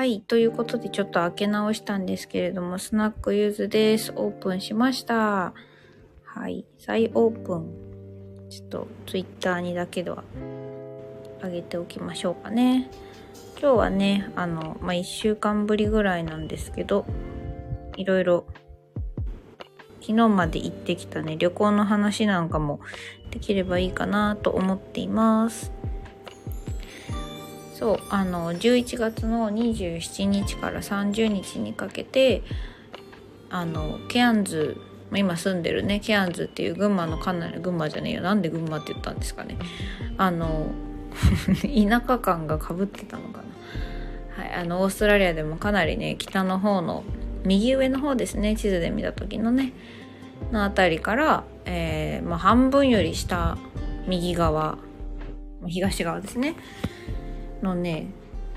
はい。ということで、ちょっと開け直したんですけれども、スナックユーズです。オープンしました。はい。再オープン。ちょっと、ツイッターにだけでは、上げておきましょうかね。今日はね、あの、まあ、1週間ぶりぐらいなんですけど、いろいろ、昨日まで行ってきたね、旅行の話なんかもできればいいかなと思っています。そうあの11月の27日から30日にかけてあのケアンズ今住んでるねケアンズっていう群馬のかなり群馬じゃねえよなんで群馬って言ったんですかね。あの 田舎感がかぶってたのかな。はいあのオーストラリアでもかなりね北の方の右上の方ですね地図で見た時のねの辺りから、えーまあ、半分より下右側東側ですね。のね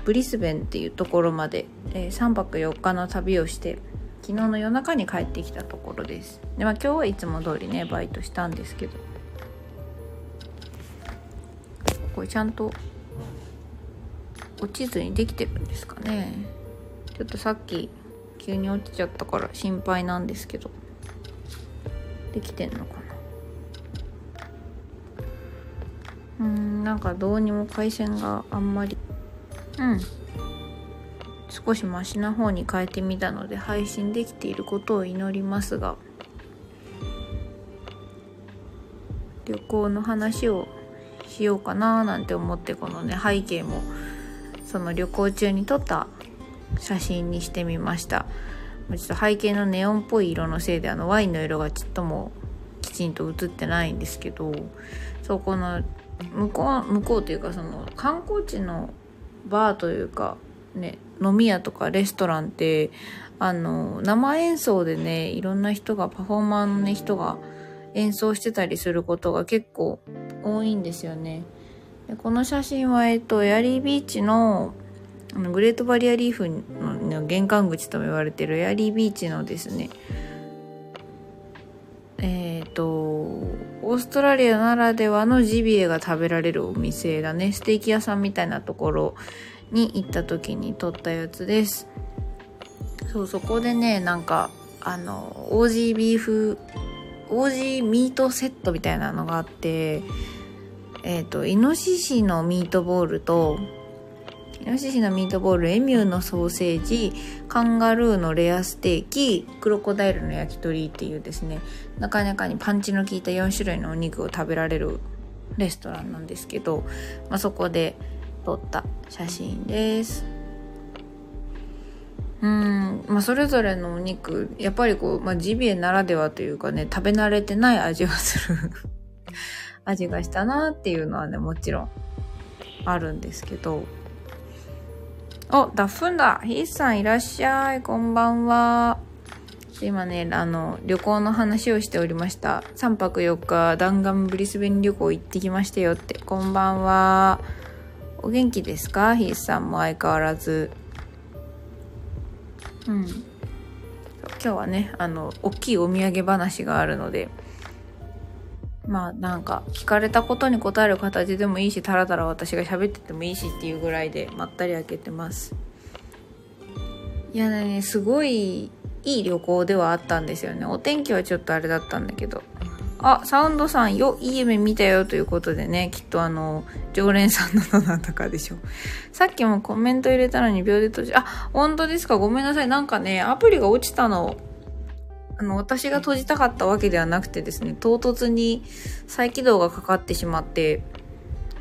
ブリスベンっていうところまで、えー、3泊4日の旅をして昨日の夜中に帰ってきたところです。でまあ今日はいつも通りねバイトしたんですけど。これちゃんと落ちずにできてるんですかね。ちょっとさっき急に落ちちゃったから心配なんですけど。できてんのかな。うんなんかどうにも回線があんまりうん。少しマシな方に変えてみたので配信できていることを祈りますが旅行の話をしようかななんて思ってこのね背景もその旅行中に撮った写真にしてみました。ちょっと背景のネオンっぽい色のせいであのワインの色がちっともきちんと映ってないんですけどそうこの向こう向こうというかその観光地のバーというかね飲み屋とかレストランってあの生演奏でねいろんな人がパフォーマーのね人が演奏してたりすることが結構多いんですよね。でこの写真は、えっと、エアリービーチのあのグレートバリアリーフの玄関口とも言われてるエアリービーチのですねえっ、ー、とオーストラリアならではのジビエが食べられるお店だね。ステーキ屋さんみたいなところに行った時に撮ったやつです。そうそこでねなんかあのオージービーフオージーミートセットみたいなのがあってえっ、ー、とイノシシのミートボールとイノシシのミートボールエミューのソーセージカンガルーのレアステーキクロコダイルの焼き鳥っていうですねなかなかにパンチの効いた4種類のお肉を食べられるレストランなんですけど、まあ、そこで撮った写真です。うんまあそれぞれのお肉やっぱりこう、まあ、ジビエならではというかね食べ慣れてない味がする 味がしたなっていうのはねもちろんあるんですけど。お、ダッフンだ。ヒースさんいらっしゃい。こんばんは。今ね、あの、旅行の話をしておりました。3泊4日、弾丸ブリスベン旅行行ってきましたよって。こんばんは。お元気ですか？ヒースさんも相変わらず。うん。今日はね、あの、大きいお土産話があるので、まあなんか聞かれたことに答える形でもいいしタラタラ私が喋っててもいいしっていうぐらいでまったり開けてます。いやねすごいいい旅行ではあったんですよね。お天気はちょっとあれだったんだけど。あサウンドさんよいい夢見たよということでねきっとあの常連さんのどなたかでしょう。さっきもコメント入れたのに秒で閉じあ本当ですか？ごめんなさい。なんかねアプリが落ちたの。の、私が閉じたかったわけではなくてですね、唐突に再起動がかかってしまって、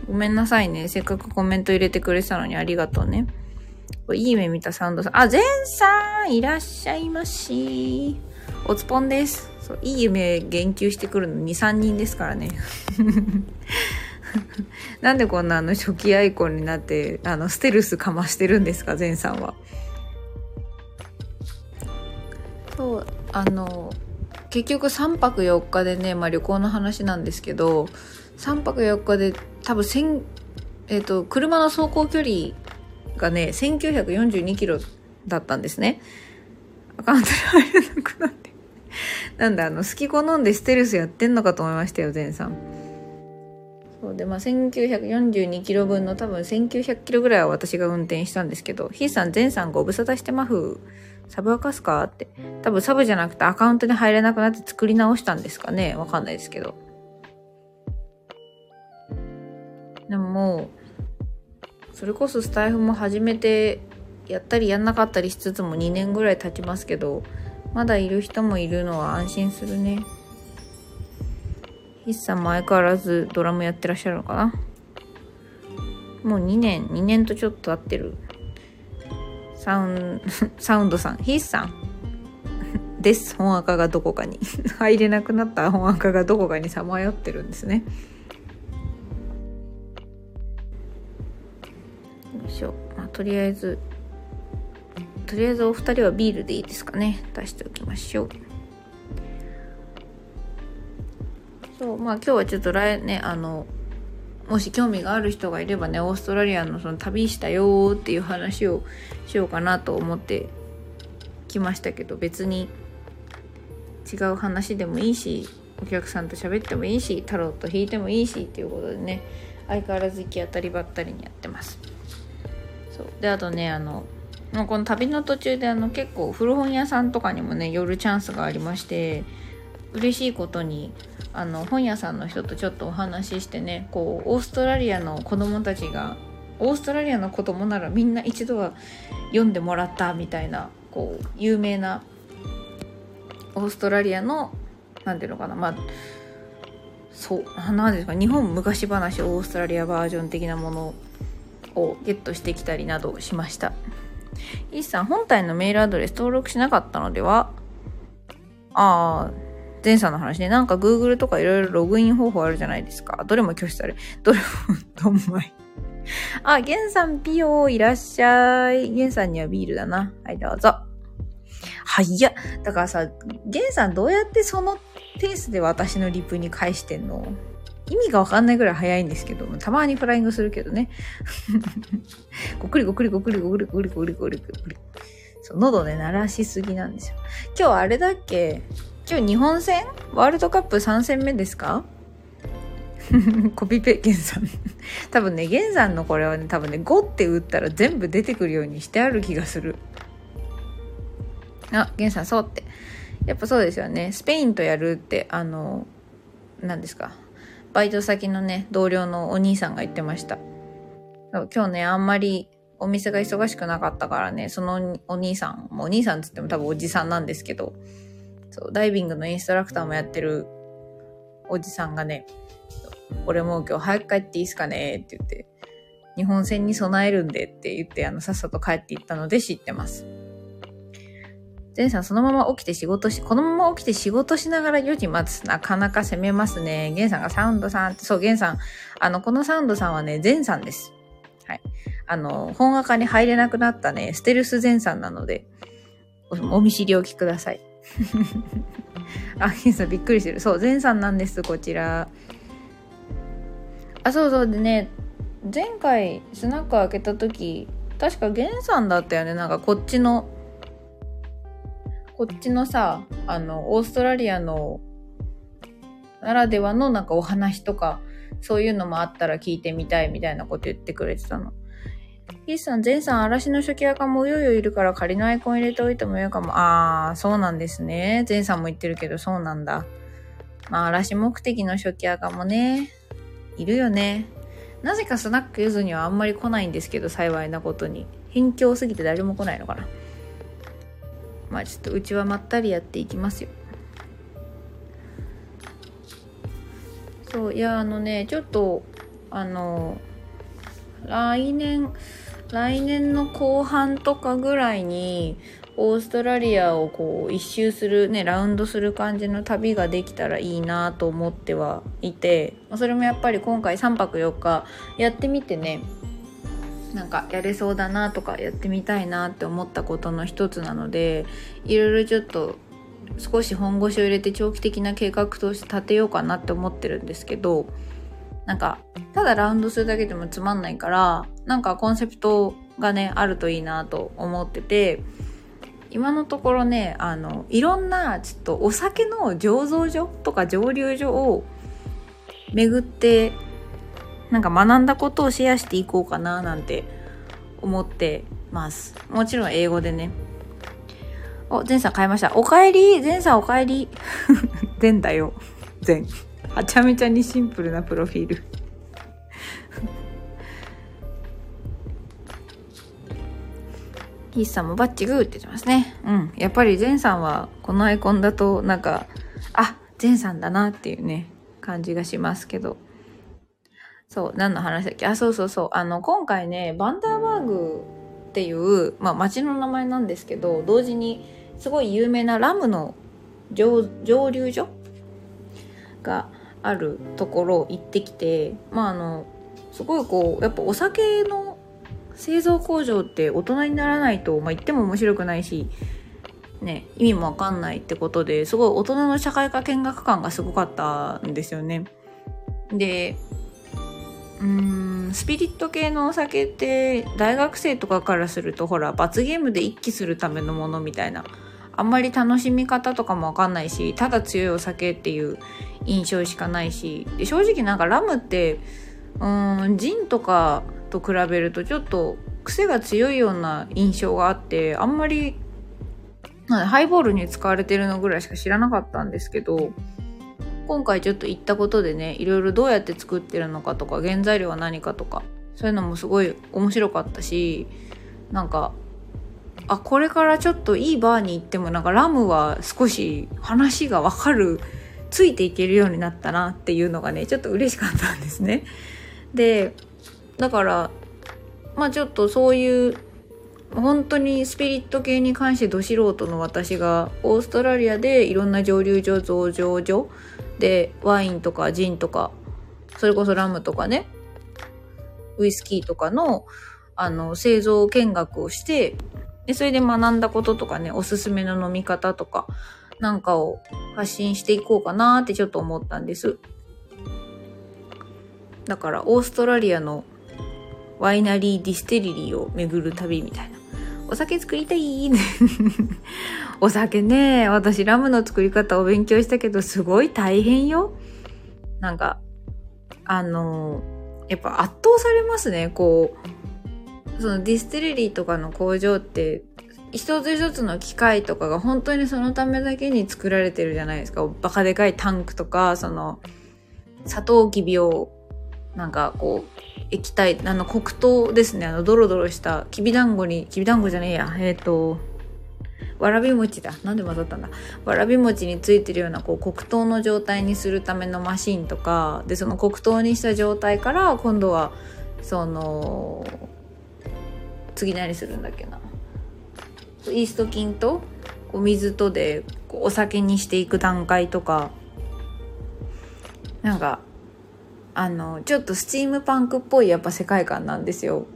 ごめんなさいね。せっかくコメント入れてくれてたのにありがとうね。いい目見たサウンドさん。あ、ゼンさんいらっしゃいまし。おつぽんです。そう、いい夢言及してくるの2、3人ですからね。なんでこんなあの初期アイコンになって、あの、ステルスかましてるんですか、ゼンさんは。そう、あの結局3泊4日でね、まあ、旅行の話なんですけど3泊4日で多分千、えーと、車の走行距離がね1942キロだったんですね。アカウントに入れなくなって。なんだあの好き好んでステルスやってんのかと思いましたよ前さん。そうでまあ1942キロ分の多分1900キロぐらいは私が運転したんですけどヒーさん全さんご無沙汰してまふサブ明かすかって。多分サブじゃなくてアカウントに入れなくなって作り直したんですかね。わかんないですけど。でももうそれこそスタイフも始めてやったりやんなかったりしつつも2年ぐらい経ちますけどまだいる人もいるのは安心するね。筆さんも相変わらずドラムやってらっしゃるのかな。もう2年2年とちょっと経ってる。サウン サウンドさん筆さん。です。本赤がどこかに。入れなくなった。本赤がどこかにさまよってるんですね。よいしょ、まあ、とりあえずとりあえずお二人はビールでいいですかね。出しておきましょう。そう。まあ今日はちょっと来ねあのもし興味がある人がいればねオーストラリアのその旅したよっていう話をしようかなと思ってきましたけど別に違う話でもいいしお客さんと喋ってもいいしタロット引いてもいいしっていうことでね相変わらず行き当たりばったりにやってます。そう。であとねあのまあ、この旅の途中であの結構古本屋さんとかにもね寄るチャンスがありまして嬉しいことにあの本屋さんの人とちょっとお話ししてねこうオーストラリアの子供たちがオーストラリアの子供ならみんな一度は読んでもらったみたいなこう有名なオーストラリアの何ていうのかなまあそう何ですか日本昔話オーストラリアバージョン的なものをゲットしてきたりなどしました。イーさん、本体のメールアドレス登録しなかったのでは？ああ、前さんの話ね。なんか Google とかいろいろログイン方法あるじゃないですか。どれも拒否され。どれも、どんまい。あ、ゲンさんピヨいらっしゃい。ゲンさんにはビールだな。はい、どうぞ。はい、や。だからさ、ゲンさんどうやってそのペースで私のリプに返してんの？意味がわかんないぐらい早いんですけど、たまにフライングするけどね。ごくりごくりごくりごくりごくりごくりごくりごくり。そう、喉ね、鳴らしすぎなんですよ。今日あれだっけ？今日日本戦？ワールドカップ3戦目ですか？コピペ、ゲンさん。多分ね、ゲンさんのこれはね、多分ね、5って打ったら全部出てくるようにしてある気がする。あ、ゲンさん、そうって。やっぱそうですよね。スペインとやるって、あの、何ですか？バイト先のね、同僚のお兄さんが言ってました。今日ね、あんまりお店が忙しくなかったからね、そのお兄さん、もお兄さんつっても多分おじさんなんですけど、そう、ダイビングのインストラクターもやってるおじさんがね、俺も今日早く帰っていいっすかねって言って、日本戦に備えるんでって言って、あの、さっさと帰っていったので知ってます。ゼンさんそのまま起きて仕事し、このまま起きて仕事しながら4時待つ。なかなか攻めますね。ゲンさんがサウンドさんって、そう、ゲンさん。あの、このサウンドさんはね、ゼンさんです。はい。あの、本赤に入れなくなったね、ステルスゼンさんなので、お見知りおきください。あ、ゲンさんびっくりしてる。そう、ゼンさんなんです、こちら。あ、そうそう、でね、前回スナック開けた時、確かゲンさんだったよね。なんかこっちのこっちのさ、あの、オーストラリアのならではのなんかお話とか、そういうのもあったら聞いてみたいみたいなこと言ってくれてたの。ヒースさん、ゼンさん、嵐の初期アカもうよいよいるから仮のアイコン入れておいてもよいかも。あー、そうなんですね。ゼンさんも言ってるけど、そうなんだ。まあ、嵐目的の初期アカもね、いるよね。なぜかスナックゆずにはあんまり来ないんですけど、幸いなことに。辺境すぎて誰も来ないのかな。まあちょっとうちはまったりやっていきますよそういやあのねちょっとあの来年来年の後半とかぐらいにオーストラリアをこう一周するねラウンドする感じの旅ができたらいいなと思ってはいてそれもやっぱり今回3泊4日やってみてねなんかやれそうだなとかやってみたいなって思ったことの一つなのでいろいろちょっと少し本腰を入れて長期的な計画として立てようかなって思ってるんですけどなんかただラウンドするだけでもつまんないからなんかコンセプトがねあるといいなと思ってて今のところねあのいろんなちょっとお酒の醸造所とか蒸留所を巡ってなんか学んだことをシェアしていこうかななんて思ってますもちろん英語でねお、ゼンさん買いました。おかえりゼンさんおかえり ゼンだよ。ゼン。はちゃめちゃにシンプルなプロフィール。ヒスさんもバッチグーって言ってますね。うん。やっぱりゼンさんはこのアイコンだとなんか、あ、ゼンさんだなっていうね、感じがしますけど。そう、何の話だっけ？あ、そうそうそう。あの、今回ね、バンダーバーグっていう、まあ町の名前なんですけど、同時にすごい有名なラムの蒸留所があるところ行ってきて、まああの、すごいこう、やっぱお酒の製造工場って大人にならないと、まあ、言っても面白くないし、ね、意味もわかんないってことですごい大人の社会科見学感がすごかったんですよね。で、うーん、スピリット系のお酒って大学生とかからするとほら罰ゲームで一気するためのものみたいなあんまり楽しみ方とかもわかんないしただ強いお酒っていう印象しかないしで正直なんかラムってうーんジンとかと比べるとちょっと癖が強いような印象があってあんまりハイボールに使われてるのぐらいしか知らなかったんですけど今回ちょっと行ったことでねいろいろどうやって作ってるのかとか原材料は何かとかそういうのもすごい面白かったしなんかあこれからちょっといいバーに行ってもなんかラムは少し話がわかるついていけるようになったなっていうのがねちょっと嬉しかったんですね。でだからまあちょっとそういう本当にスピリット系に関してど素人の私がオーストラリアでいろんな蒸留所増上所でワインとかジンとかそれこそラムとかねウイスキーとかのあの製造見学をしてでそれで学んだこととかねおすすめの飲み方とかなんかを発信していこうかなってちょっと思ったんです。だからオーストラリアのワイナリーディステリリーを巡る旅みたいな。お酒作りたい お酒ね、私ラムの作り方を勉強したけど、すごい大変よ。なんか、あのやっぱ圧倒されますね、こう。そのディステリリーとかの工場って、一つ一つの機械とかが本当にそのためだけに作られてるじゃないですか。バカでかいタンクとか、その、サトウキビをなんかこう、液体、あの黒糖ですね、あのドロドロしたきびだんごに、きびだんごじゃねえや、えっ、ー、と、わらび餅だ。なんで混ざったんだ？わらび餅についてるようなこう黒糖の状態にするためのマシンとか、で、その黒糖にした状態から今度は、その、次何するんだっけな。イースト菌とこう水とでこうお酒にしていく段階とか、なんかあの、ちょっとスチームパンクっぽいやっぱ世界観なんですよ。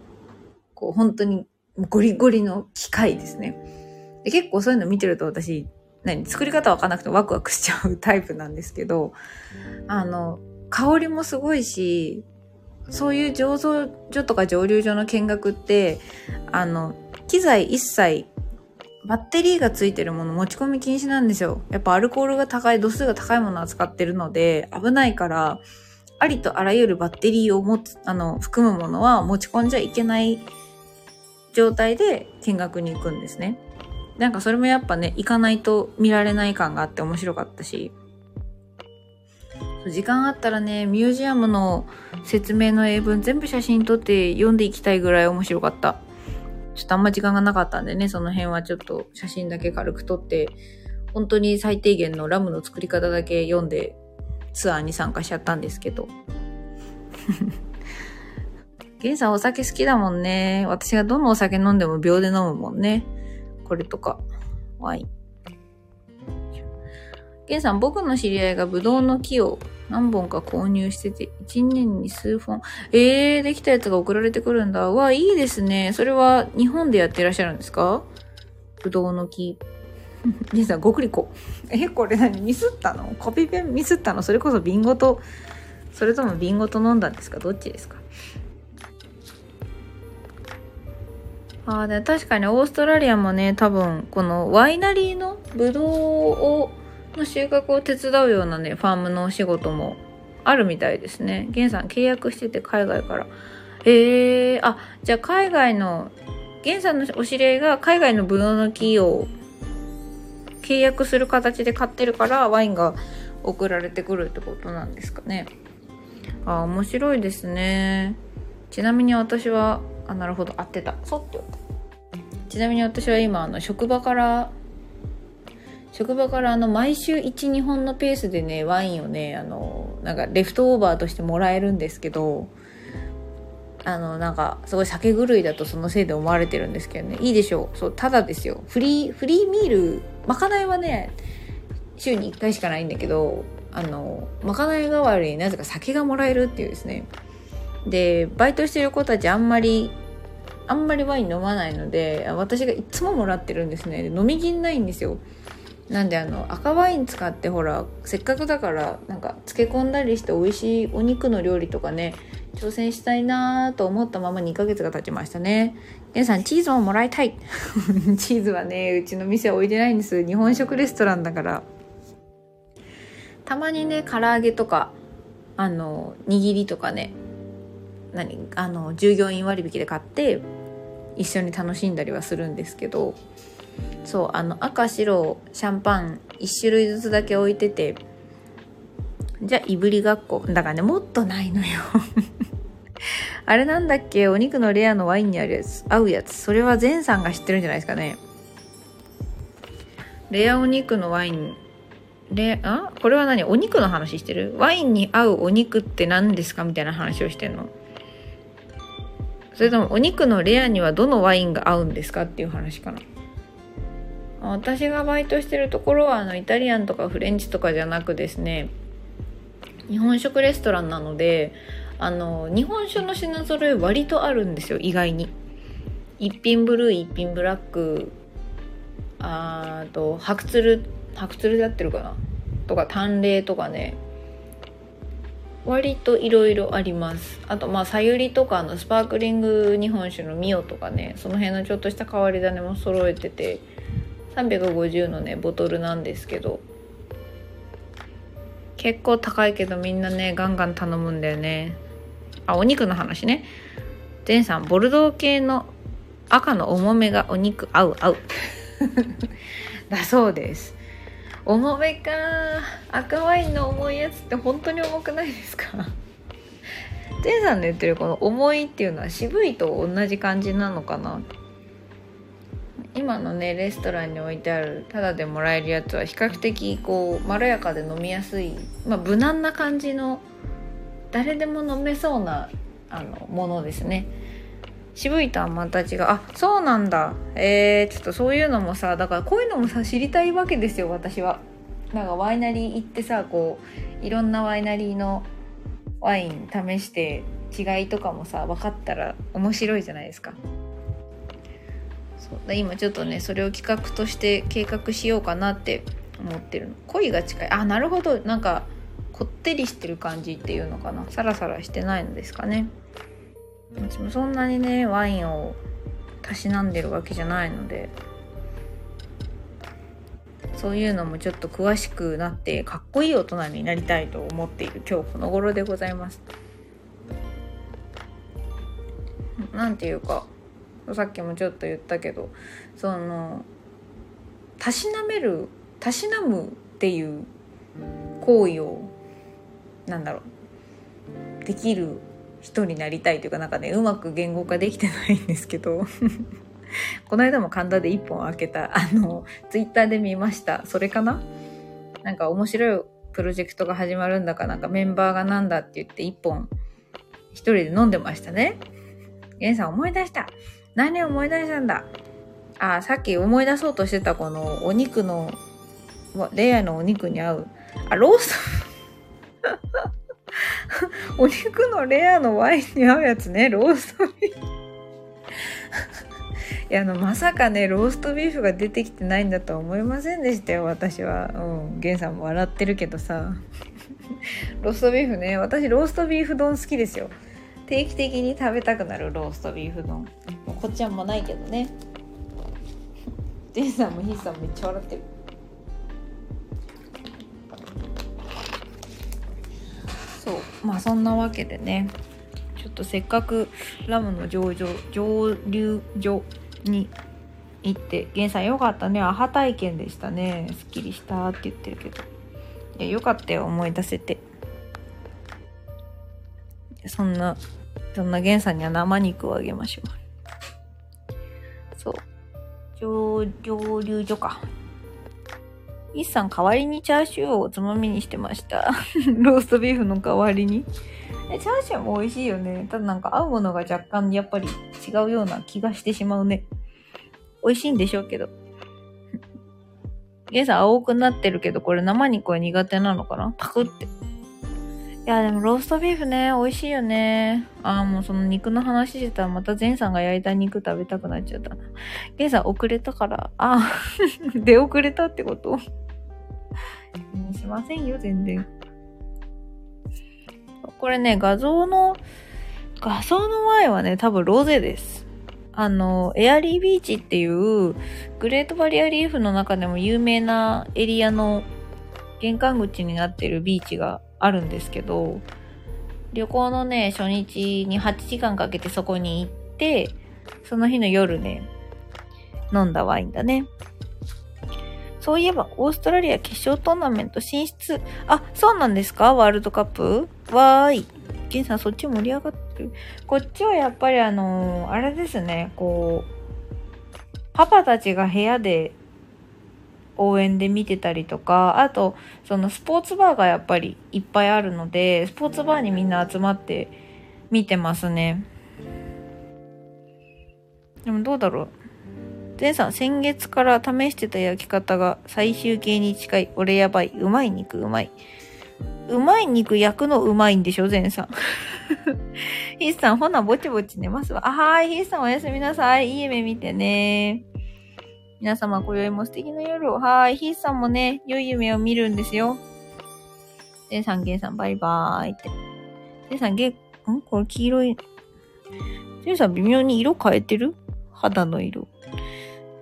こう、本当にゴリゴリの機械ですね。で結構そういうの見てると私、何、作り方わかんなくてワクワクしちゃうタイプなんですけど、あの、香りもすごいし、そういう醸造所とか蒸留所の見学って、あの、機材一切バッテリーがついてるもの持ち込み禁止なんですよ。やっぱアルコールが高い、度数が高いものを扱ってるので危ないから、ありとあらゆるバッテリーを持つ、あの、含むものは持ち込んじゃいけない状態で見学に行くんですね。なんかそれもやっぱね、行かないと見られない感があって面白かったし、時間あったらね、ミュージアムの説明の英文全部写真撮って読んでいきたいぐらい面白かった。ちょっとあんま時間がなかったんでね、その辺はちょっと写真だけ軽く撮って、本当に最低限のラムの作り方だけ読んでツアーに参加しちゃったんですけど。ゲンさんお酒好きだもんね。私がどのお酒飲んでも秒で飲むもんね。これとか、ワイン。ゲンさん、僕の知り合いがブドウの木を何本か購入してて、1年に数本。えー、できたやつが送られてくるんだ。わ、いいですね。それは日本でやってらっしゃるんですか？ブドウの木。兄さん、ごくりこ。え、これ何？ミスったの？コピペ？ミスったの？それこそビンゴと、それともビンゴと飲んだんですか？どっちですか？ああ、で確かにオーストラリアもね、多分、このワイナリーのブドウを、の収穫を手伝うようなね、ファームのお仕事もあるみたいですね。ゲンさん契約してて海外から。えー、あじゃあ海外のゲンさんのお知り合いが海外のブドウの木を契約する形で買ってるからワインが送られてくるってことなんですかね。あ面白いですね。ちなみに私はあなるほど。合ってた。そうってちなみに私は今あの職場から職場からあの毎週12本のペースでねワインをねあのなんかレフトオーバーとしてもらえるんですけどあのなんかすごい酒狂いだとそのせいで思われてるんですけどね。いいでしょう。そうただですよ。フリーフリーミールまかないはね週に1回しかないんだけどあのまかない代わりになぜか酒がもらえるっていうですね。でバイトしてる子たちあんまりあんまりワイン飲まないので私がいつももらってるんですね。で飲みきんないんですよ。なんであの赤ワイン使ってほらせっかくだからなんか漬け込んだりして美味しいお肉の料理とかね挑戦したいなと思ったまま2ヶ月が経ちましたね。皆さんチーズをもらいたい。チーズはねうちの店置いてないんです。日本食レストランだから。たまにね唐揚げとかあの握りとかね何あの従業員割引で買って一緒に楽しんだりはするんですけど。そうあの赤白シャンパン1種類ずつだけ置いててじゃあいぶりがっこ。だからねもっとないのよ。あれなんだっけ？お肉のレアのワインにあるやつ。合うやつ。それは前さんが知ってるんじゃないですかね。レアお肉のワイン。レあ？これは何？お肉の話してる？ワインに合うお肉って何ですか？みたいな話をしてんの。それともお肉のレアにはどのワインが合うんですかっていう話かな。私がバイトしてるところはあのイタリアンとかフレンチとかじゃなくですね日本食レストランなのであの日本酒の品揃え割とあるんですよ意外に。一品ブルー一品ブラック。あと白鶴白鶴で合ってるかな？とか淡麗とかね。割といろいろあります。あとまあさゆりとかのスパークリング日本酒のミオとかね。その辺のちょっとした変わり種も揃えてて。350のねボトルなんですけど。結構高いけどみんなねガンガン頼むんだよね。あお肉の話ね。前さんボルドー系の赤の重めがお肉合う合う。だそうです。重めか。赤ワインの重いやつって本当に重くないですか？前さんの言ってるこの重いっていうのは渋いと同じ感じなのかな？今のねレストランに置いてあるタダでもらえるやつは比較的こうまろやかで飲みやすい、まあ、無難な感じの誰でも飲めそうなあのものですね。渋いとはまた違う。あそうなんだ。えー、ちょっとそういうのもさだからこういうのもさ知りたいわけですよ私は。なんかワイナリー行ってさこういろんなワイナリーのワイン試して違いとかもさ分かったら面白いじゃないですか。そう。今ちょっとねそれを企画として計画しようかなって思ってるの。恋が近い。あなるほど。なんかこってりしてる感じっていうのかな。サラサラしてないのですかね。私もそんなにねワインをたしなんでるわけじゃないので。そういうのもちょっと詳しくなってかっこいい大人になりたいと思っている今日この頃でございます。なんていうかさっきもちょっと言ったけどそのたしなめるたしなむっていう行為をなんだろうできる人になりたいというかなんかねうまく言語化できてないんですけど この間も神田で1本開けたあのツイッターで見ましたそれかな？なんか面白いプロジェクトが始まるんだかなんかメンバーがなんだって言って1本一人で飲んでましたね。ゲンさん思い出した。何思い出したんだ？あ、さっき思い出そうとしてたこのお肉の、レアのお肉に合う。あ、ロースト お肉のレアのワインに合うやつね、ローストビーフ。いや、あの、まさかね、ローストビーフが出てきてないんだとは思いませんでしたよ、私は。うん、ゲンさんも笑ってるけどさ。ローストビーフね、私ローストビーフ丼好きですよ。定期的に食べたくなるローストビーフ丼こっちはもうないけどねジェイさんもヒーさんめっちゃ笑ってるそう。まあそんなわけでね。ちょっとせっかくラムの上場上流所に行ってゲンさんよかったね。アハ体験でしたね。すっきりしたって言ってるけど。いやよかったよ思い出せて。そんなそんなゲンさんには生肉をあげましょう。そう。上流所か。イッさん代わりにチャーシューをおつまみにしてました。ローストビーフの代わりに。えチャーシューも美味しいよね。ただなんか合うものが若干やっぱり違うような気がしてしまうね。美味しいんでしょうけど。ゲイさん青くなってるけど、これ生肉は苦手なのかな？パクって。いや、でもローストビーフね、美味しいよね。ああ、もうその肉の話してたらまたゼンさんが焼いた肉食べたくなっちゃったな。ゲンさん遅れたから、あ、出遅れたってこと？気にしませんよ、全然。これね、画像の、画像の前はね、多分ロゼです。あの、エアリービーチっていう、グレートバリアリーフの中でも有名なエリアの玄関口になってるビーチがあるんですけど、旅行のね、初日に8時間かけてそこに行って、その日の夜ね、飲んだワインだね。そういえば、オーストラリア決勝トーナメント進出。あ、そうなんですか？ワールドカップ？わーい。ケンさんそっち盛り上がってるこっちはやっぱりあのー、あれですね、こう、パパたちが部屋で応援で見てたりとか、あと、そのスポーツバーがやっぱりいっぱいあるので、スポーツバーにみんな集まって見てますね。でもどうだろう。前さん、先月から試してた焼き方が最終形に近い。俺やばい。うまい肉うまい。うまい肉焼くのうまいんでしょ、前さん。ヒースさん、ほな、ぼちぼち寝ますわ。あ、はーい、ヒースさんおやすみなさい。いい夢見てね。皆様、今宵も素敵な夜を。はい、ヒースさんもね、良い夢を見るんですよ。前さん、ゲンさん、バイバーイって。前さん、ゲン、ん？これ黄色い。前さん、微妙に色変えてる？肌の色。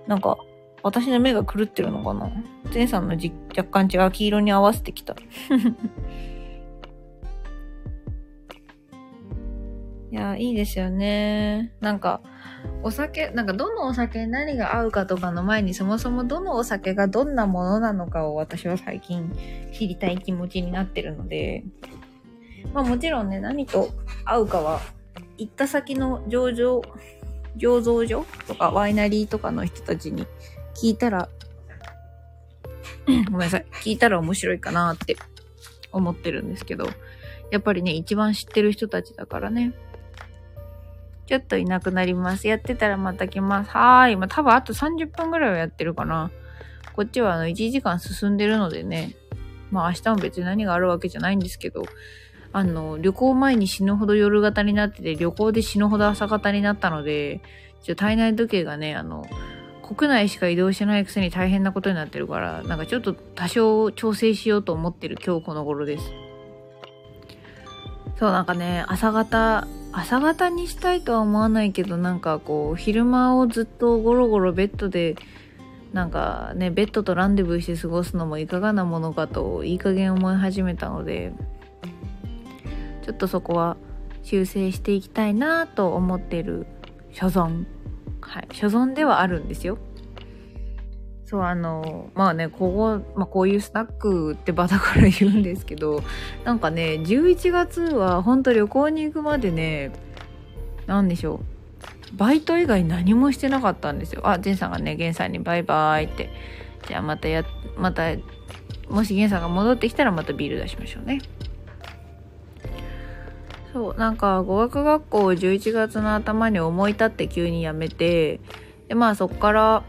なんか、私の目が狂ってるのかな？前さんのじ若干違う黄色に合わせてきた。いや、いいですよね。なんか、お酒、なんかどのお酒に何が合うかとかの前にそもそもどのお酒がどんなものなのかを私は最近知りたい気持ちになってるので、まあもちろんね、何と合うかは行った先の上場、醸造所とかワイナリーとかの人たちに聞いたら ごめんなさい。聞いたら面白いかなって思ってるんですけど、やっぱりね、一番知ってる人たちだからね。ちょっといなくなります。やってたらまた来ます。はーい。まあ、多分あと30分ぐらいはやってるかな。こっちはあの1時間進んでるのでね。まあ明日も別に何があるわけじゃないんですけど、あの、旅行前に死ぬほど夜型になってて、旅行で死ぬほど朝型になったので、ちょ体内時計がね、あの、国内しか移動してないくせに大変なことになってるから、なんかちょっと多少調整しようと思ってる今日この頃です。そう、なんかね、朝方、朝方にしたいとは思わないけど、なんかこう、昼間をずっとゴロゴロベッドで、なんかね、ベッドとランデブーして過ごすのもいかがなものかと、いい加減思い始めたので、ちょっとそこは修正していきたいなと思ってる所存はい、所存ではあるんですよ。そう、あの、まあね、ここ、まあこういうスナックって場だから言うんですけど、なんかね、11月は本当旅行に行くまでね、なんでしょう。バイト以外何もしてなかったんですよ。あ、ジェンさんがね、ゲンさんにバイバイって。じゃあまたや、また、もしゲンさんが戻ってきたらまたビール出しましょうね。そう、なんか語学学校を11月の頭に思い立って急に辞めて、で、まあそっから、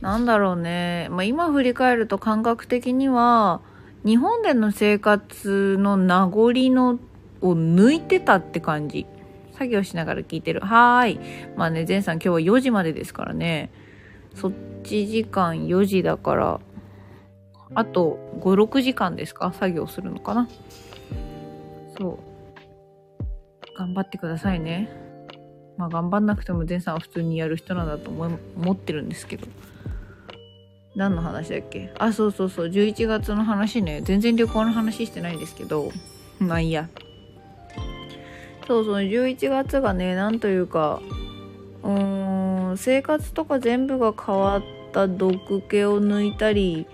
なんだろうね。まあ今振り返ると感覚的には、日本での生活の名残のを抜いてたって感じ。作業しながら聞いてる。はーい。まあね、前さん今日は4時までですからね。そっち時間4時だから、あと5、6時間ですか？作業するのかな？そう。頑張ってくださいね。まあ頑張んなくても前さんは普通にやる人なんだと思思ってるんですけど。何の話だっけ？あ、そうそうそう、11月の話ね。全然旅行の話してないんですけど、まあいいや。そうそう、11月がね、なんというか、うーん、生活とか全部が変わった毒気を抜いたり、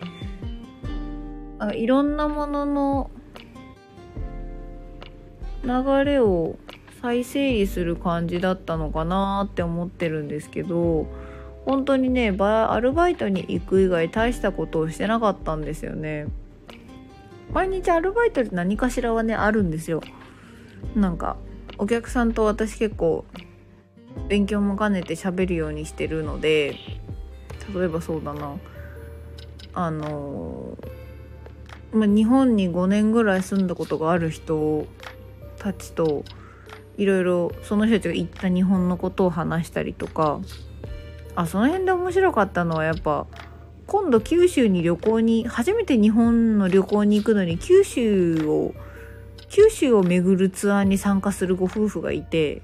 あいろんなものの流れを再整理する感じだったのかなって思ってるんですけど本当にねアルバイトに行く以外大したことをしてなかったんですよね。毎日アルバイトで何かしらはねあるんですよ。なんかお客さんと私結構勉強も兼ねて喋るようにしてるので例えばそうだな。あのま、日本に5年ぐらい住んだことがある人たちといろいろその人たちが言った日本のことを話したりとかあその辺で面白かったのはやっぱ今度九州に旅行に初めて日本の旅行に行くのに九州を九州を巡るツアーに参加するご夫婦がいて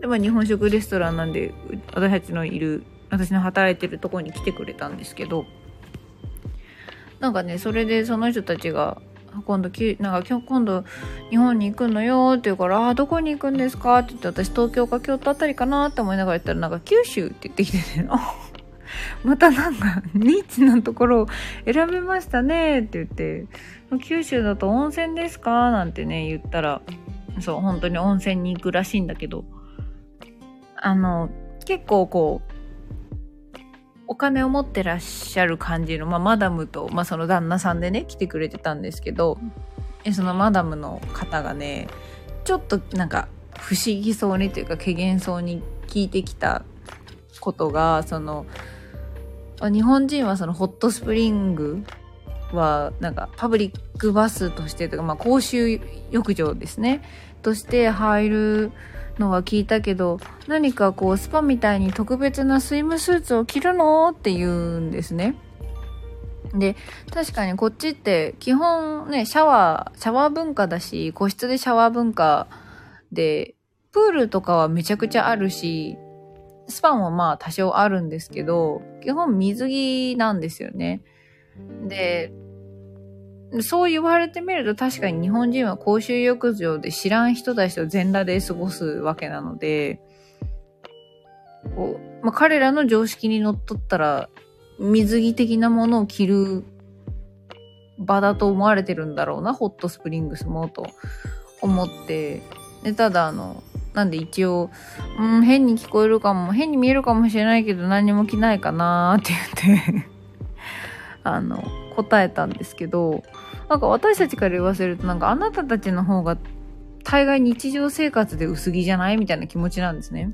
で、まあ、日本食レストランなんで私たちのいる私の働いてるとこに来てくれたんですけどなんかねそれでその人たちが今度きなんか今日今度日本に行くのよって言うから「あどこに行くんですか?」って言って私東京か京都あたりかなって思いながら言ったらなんか九州って言ってきてねまたなんかニッチなところを選べましたねって言って九州だと温泉ですか？なんてね言ったらそう本当に温泉に行くらしいんだけどあの結構こうお金を持ってらっしゃる感じの、まあ、マダムと、まあ、その旦那さんでね来てくれてたんですけどそのマダムの方がねちょっとなんか不思議そうにというか怪げそうに聞いてきたことがその日本人はそのホットスプリングはなんかパブリックバスとしてとか、まあ、公衆浴場ですね。として入るのは聞いたけど、何かこうスパみたいに特別なスイムスーツを着るのって言うんですね。で、確かにこっちって基本ね、シャワー、シャワー文化だし、個室でシャワー文化で、プールとかはめちゃくちゃあるし、スパンはまあ多少あるんですけど、基本水着なんですよね。で、そう言われてみると確かに日本人は公衆浴場で知らん人たちと全裸で過ごすわけなので、こう、まあ、彼らの常識にのっとったら、水着的なものを着る場だと思われてるんだろうな、ホットスプリングスもと思って、で、ただあの、なんで一応、うん、変に聞こえるかも、変に見えるかもしれないけど何も着ないかなーって言って。あの、答えたんですけど、なんか私たちから言わせると、なんかあなたたちの方が大概日常生活で薄着じゃないみたいな気持ちなんですね。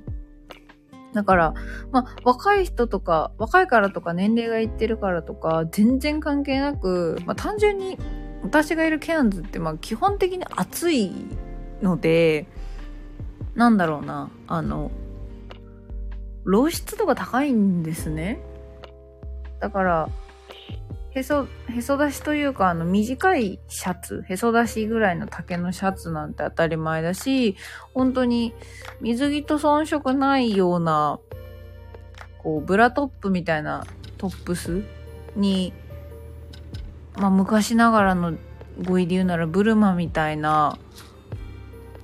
だから、まあ、若い人とか、若いからとか年齢がいってるからとか、全然関係なく、まあ、単純に私がいるケアンズって、まあ、基本的に暑いので、なんだろうな、あの、露出度が高いんですね。だから、へそ、へそ出しというか、あの、短いシャツ、へそ出しぐらいの丈のシャツなんて当たり前だし、本当に水着と遜色ないような、こう、ブラトップみたいなトップスに、まあ、昔ながらの語彙で言うならブルマみたいな、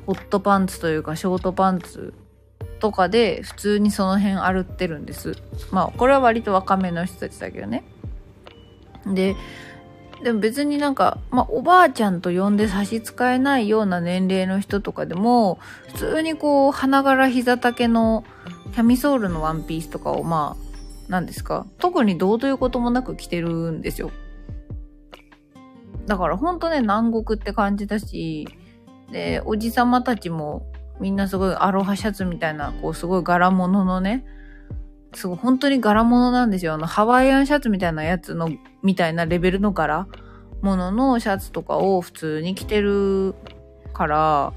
ホットパンツというかショートパンツとかで普通にその辺歩ってるんです。まあこれは割と若めの人たちだけどね。で、でも別になんか、まあ、おばあちゃんと呼んで差し支えないような年齢の人とかでも、普通にこう、花柄膝丈のキャミソールのワンピースとかをまあ、何ですか特にどうということもなく着てるんですよ。だからほんとね、南国って感じだし、で、おじさまたちもみんなすごいアロハシャツみたいな、こうすごい柄物のね、すごい本当に柄物なんですよ。あの、ハワイアンシャツみたいなやつの、みたいなレベルの柄物のシャツとかを普通に着てるから、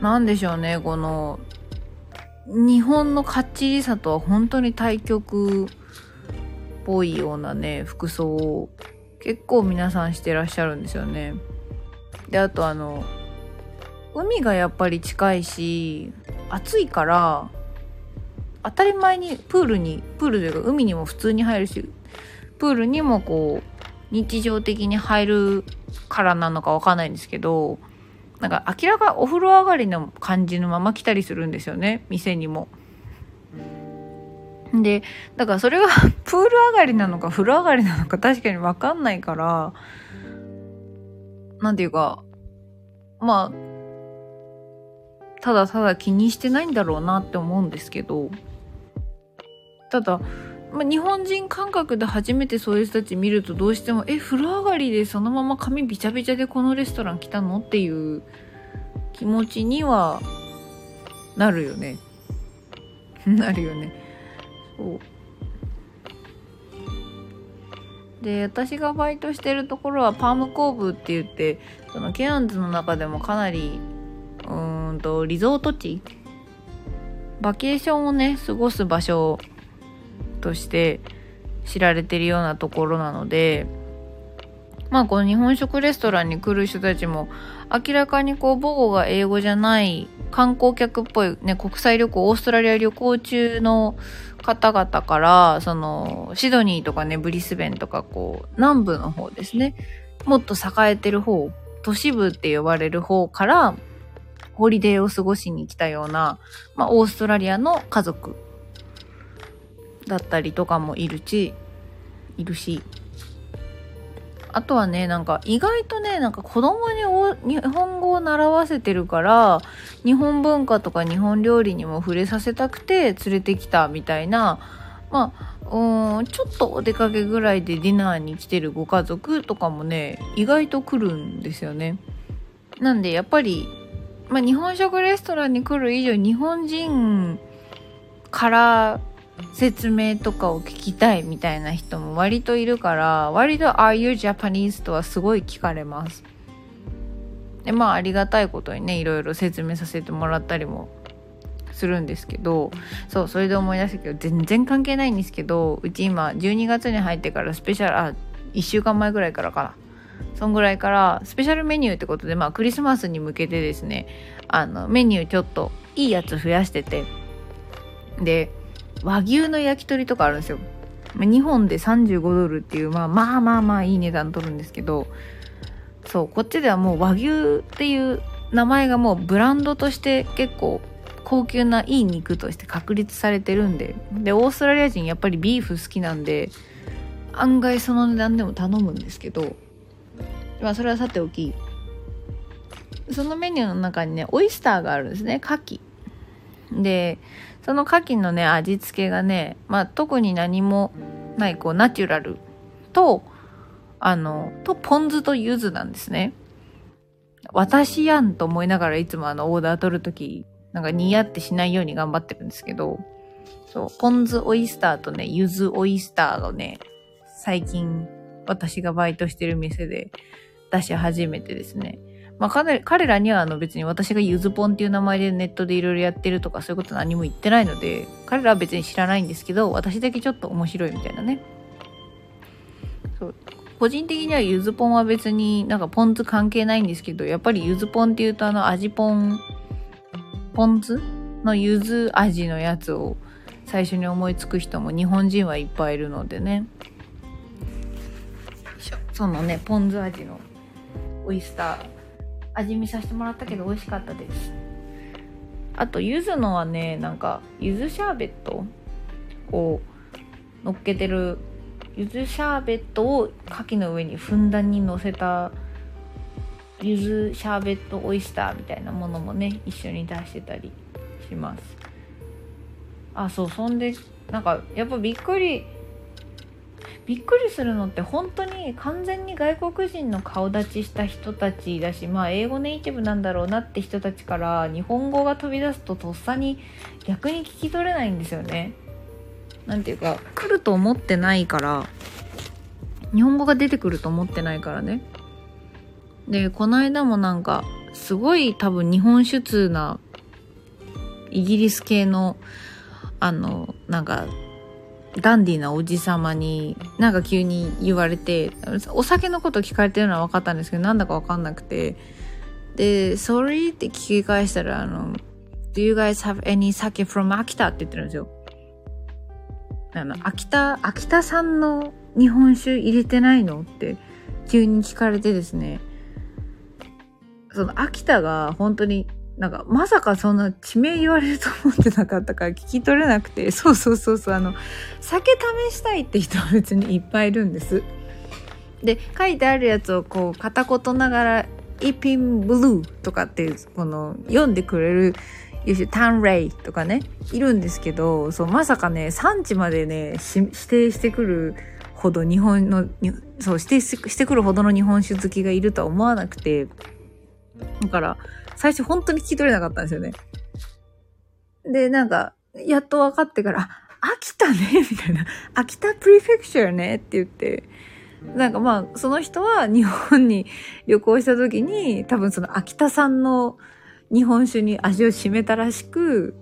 なんでしょうね、この、日本のかっちりさとは本当に対極っぽいようなね、服装を結構皆さんしてらっしゃるんですよね。で、あとあの、海がやっぱり近いし、暑いから、当たり前にプールにプールというか海にも普通に入るしプールにもこう日常的に入るからなのかわかんないんですけどなんか明らかお風呂上がりの感じのまま来たりするんですよね店にも。でだからそれが プール上がりなのか風呂上がりなのか確かに分かんないからなんていうかまあただただ気にしてないんだろうなって思うんですけどただまあ、日本人感覚で初めてそういう人たち見るとどうしてもえ風呂上がりでそのまま髪びちゃびちゃでこのレストラン来たの？っていう気持ちにはなるよね。なるよね。そう。で私がバイトしてるところはパームコーブって言ってそのケアンズの中でもかなりうんとリゾート地？バケーションをね過ごす場所として知られてるようなところなのでまあこの日本食レストランに来る人たちも明らかにこう母語が英語じゃない観光客っぽいね国際旅行オーストラリア旅行中の方々からそのシドニーとかねブリスベンとかこう南部の方ですねもっと栄えてる方都市部って呼ばれる方からホリデーを過ごしに来たような、まあ、オーストラリアの家族だったりとかもいるし、いるし。あとはね、なんか意外とね、なんか子供に日本語を習わせてるから、日本文化とか日本料理にも触れさせたくて連れてきたみたいな、まあ、うん、ちょっとお出かけぐらいでディナーに来てるご家族とかもね、意外と来るんですよね。なんでやっぱり、まあ日本食レストランに来る以上日本人から説明とかを聞きたいみたいな人も割といるから割と「Are you Japanese?」とはすごい聞かれますでまあありがたいことにねいろいろ説明させてもらったりもするんですけどそうそれで思い出したけど全然関係ないんですけどうち今12月に入ってからスペシャルあ1週間前ぐらいからかなそんぐらいからスペシャルメニューってことでまあクリスマスに向けてですねあのメニューちょっといいやつ増やしててで和牛の焼き鳥とかあるんですよ。日本で35ドルっていう、まあまあまあまあいい値段取るんですけど、そう、こっちではもう和牛っていう名前がもうブランドとして結構高級ないい肉として確立されてるんで、で、オーストラリア人やっぱりビーフ好きなんで、案外その値段でも頼むんですけど、まあそれはさておき、そのメニューの中にね、オイスターがあるんですね、牡蠣。で、その牡蠣のね、味付けがね、まあ、特に何もない、こう、ナチュラルと、あの、と、ポン酢と柚子なんですね。私やんと思いながらいつもあの、オーダー取るとき、なんか似合ってしないように頑張ってるんですけど、そう、ポン酢オイスターとね、柚子オイスターをね、最近私がバイトしてる店で出し始めてですね。まあ、彼彼らにはあの別に私がゆずぽんっていう名前でネットでいろいろやってるとかそういうこと何も言ってないので、彼らは別に知らないんですけど、私だけちょっと面白いみたいなね。そう。個人的にはゆずぽんは別になんかポン酢関係ないんですけど、やっぱりゆずぽんっていうとあの味ぽん、ポン酢のゆず味のやつを最初に思いつく人も日本人はいっぱいいるのでね。そのね、ポン酢味のオイスター。味見させてもらったけど美味しかったです。あと柚子のはねなんか柚子シャーベットを乗っけてる柚子シャーベットを牡蠣の上にふんだんに乗せた柚子シャーベットオイスターみたいなものもね一緒に出してたりします。あそうそんでなんかやっぱびっくりびっくりするのって本当に完全に外国人の顔立ちした人たちだしまあ英語ネイティブなんだろうなって人たちから日本語が飛び出すととっさに逆に聞き取れないんですよね。なんていうか来ると思ってないから日本語が出てくると思ってないからね。でこの間もなんかすごい多分日本酒通なイギリス系のあのなんかダンディーなおじさまになんか急に言われてお酒のこと聞かれてるのは分かったんですけどなんだか分かんなくて。で「Sorry」って聞き返したらあの「Do you guys have any sake from Akita?」って言ってるんですよ。あの、秋田、秋田産の日本酒入れてないのって急に聞かれてですね、その秋田が本当になんかまさかそんな地名言われると思ってなかったから聞き取れなくて、そうそうそうそう、あの、酒試したいって人は別にいっぱいいるんです。で、書いてあるやつをこう片言ながら、イピンブルーとかってこの読んでくれる優秀タンレイとかね、いるんですけど、そう、まさかね、産地までね、指定してくるほど日本の、そう、指定してくるほどの日本酒好きがいるとは思わなくて、だから、最初本当に聞き取れなかったんですよね。で、なんか、やっと分かってから、あ、秋田ねみたいな。秋田プリフェクチャーねって言って、なんかまあ、その人は日本に旅行した時に、多分その秋田産の日本酒に味を占めたらしく、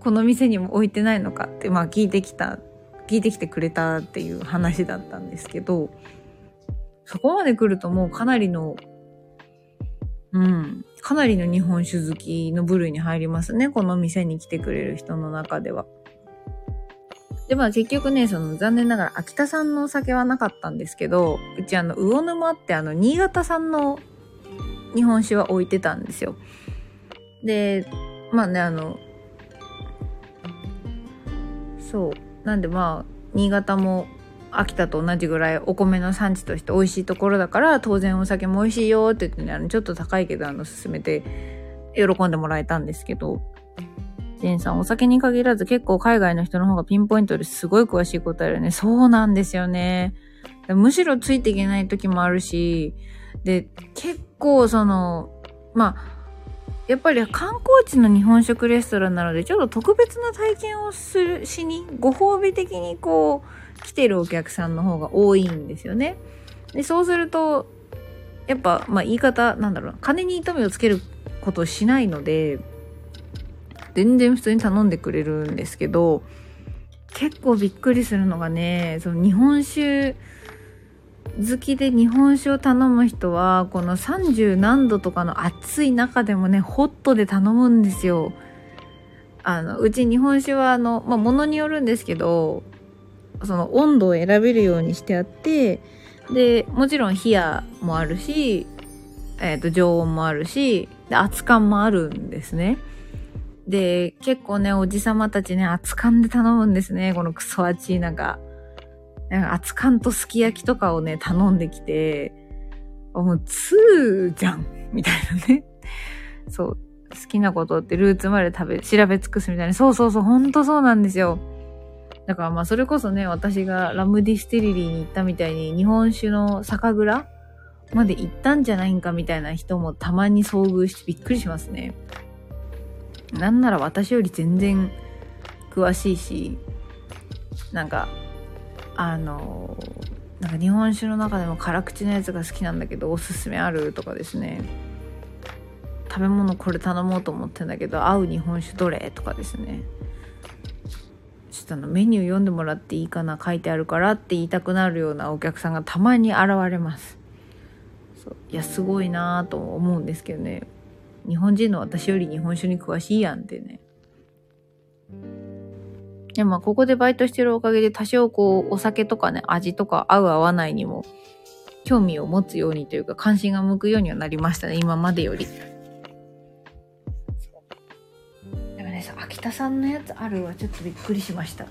この店にも置いてないのかって、まあ聞いてきた、聞いてきてくれたっていう話だったんですけど、そこまで来るともうかなりのうん。かなりの日本酒好きの部類に入りますね。この店に来てくれる人の中では。で、まあ結局ね、その残念ながら秋田産のお酒はなかったんですけど、うちあの、魚沼ってあの、新潟産の日本酒は置いてたんですよ。で、まあね、あの、そう。なんでまあ、新潟も秋田と同じぐらいお米の産地として美味しいところだから当然お酒も美味しいよって言ってねあのちょっと高いけどあの勧めて喜んでもらえたんですけどジェンさんお酒に限らず結構海外の人の方がピンポイントですごい詳しい答えるよね。そうなんですよね。むしろついていけない時もあるしで結構そのまあやっぱり観光地の日本食レストランなのでちょっと特別な体験をするしにご褒美的にこう来てるお客さんの方が多いんですよね。で、そうすると、やっぱ、まあ言い方、なんだろうな、金に糸目をつけることをしないので、全然普通に頼んでくれるんですけど、結構びっくりするのがね、その日本酒好きで日本酒を頼む人は、この30何度とかの暑い中でもね、ホットで頼むんですよ。あの、うち日本酒はあの、まあ、ものによるんですけど、その温度を選べるようにしてあってでもちろん冷やもあるし、えー、と常温もあるしで熱燗もあるんですね。で結構ねおじさまたちね熱燗で頼むんですね。このクソ暑いなんか熱燗とすき焼きとかをね頼んできてもう通じゃんみたいなね。そう好きなことってルーツまで食べ調べ尽くすみたいな。そうそうそうほんとそうなんですよ。だからまあそれこそね、私がラムディスティラリーに行ったみたいに日本酒の酒蔵まで行ったんじゃないんかみたいな人もたまに遭遇してびっくりしますね。なんなら私より全然詳しいし、なんか、あの、なんか日本酒の中でも辛口のやつが好きなんだけどおすすめあるとかですね。食べ物これ頼もうと思ってんだけど合う日本酒どれとかですね。っとあのメニュー読んでもらっていいかな書いてあるからって言いたくなるようなお客さんがたまに現れます。いやすごいなと思うんですけどね。日本人の私より日本酒に詳しいやんってね。でまあここでバイトしてるおかげで多少こうお酒とかね味とか合う合わないにも興味を持つようにというか関心が向くようにはなりましたね今までより。秋田さんのやつあるわ。ちょっとびっくりしました。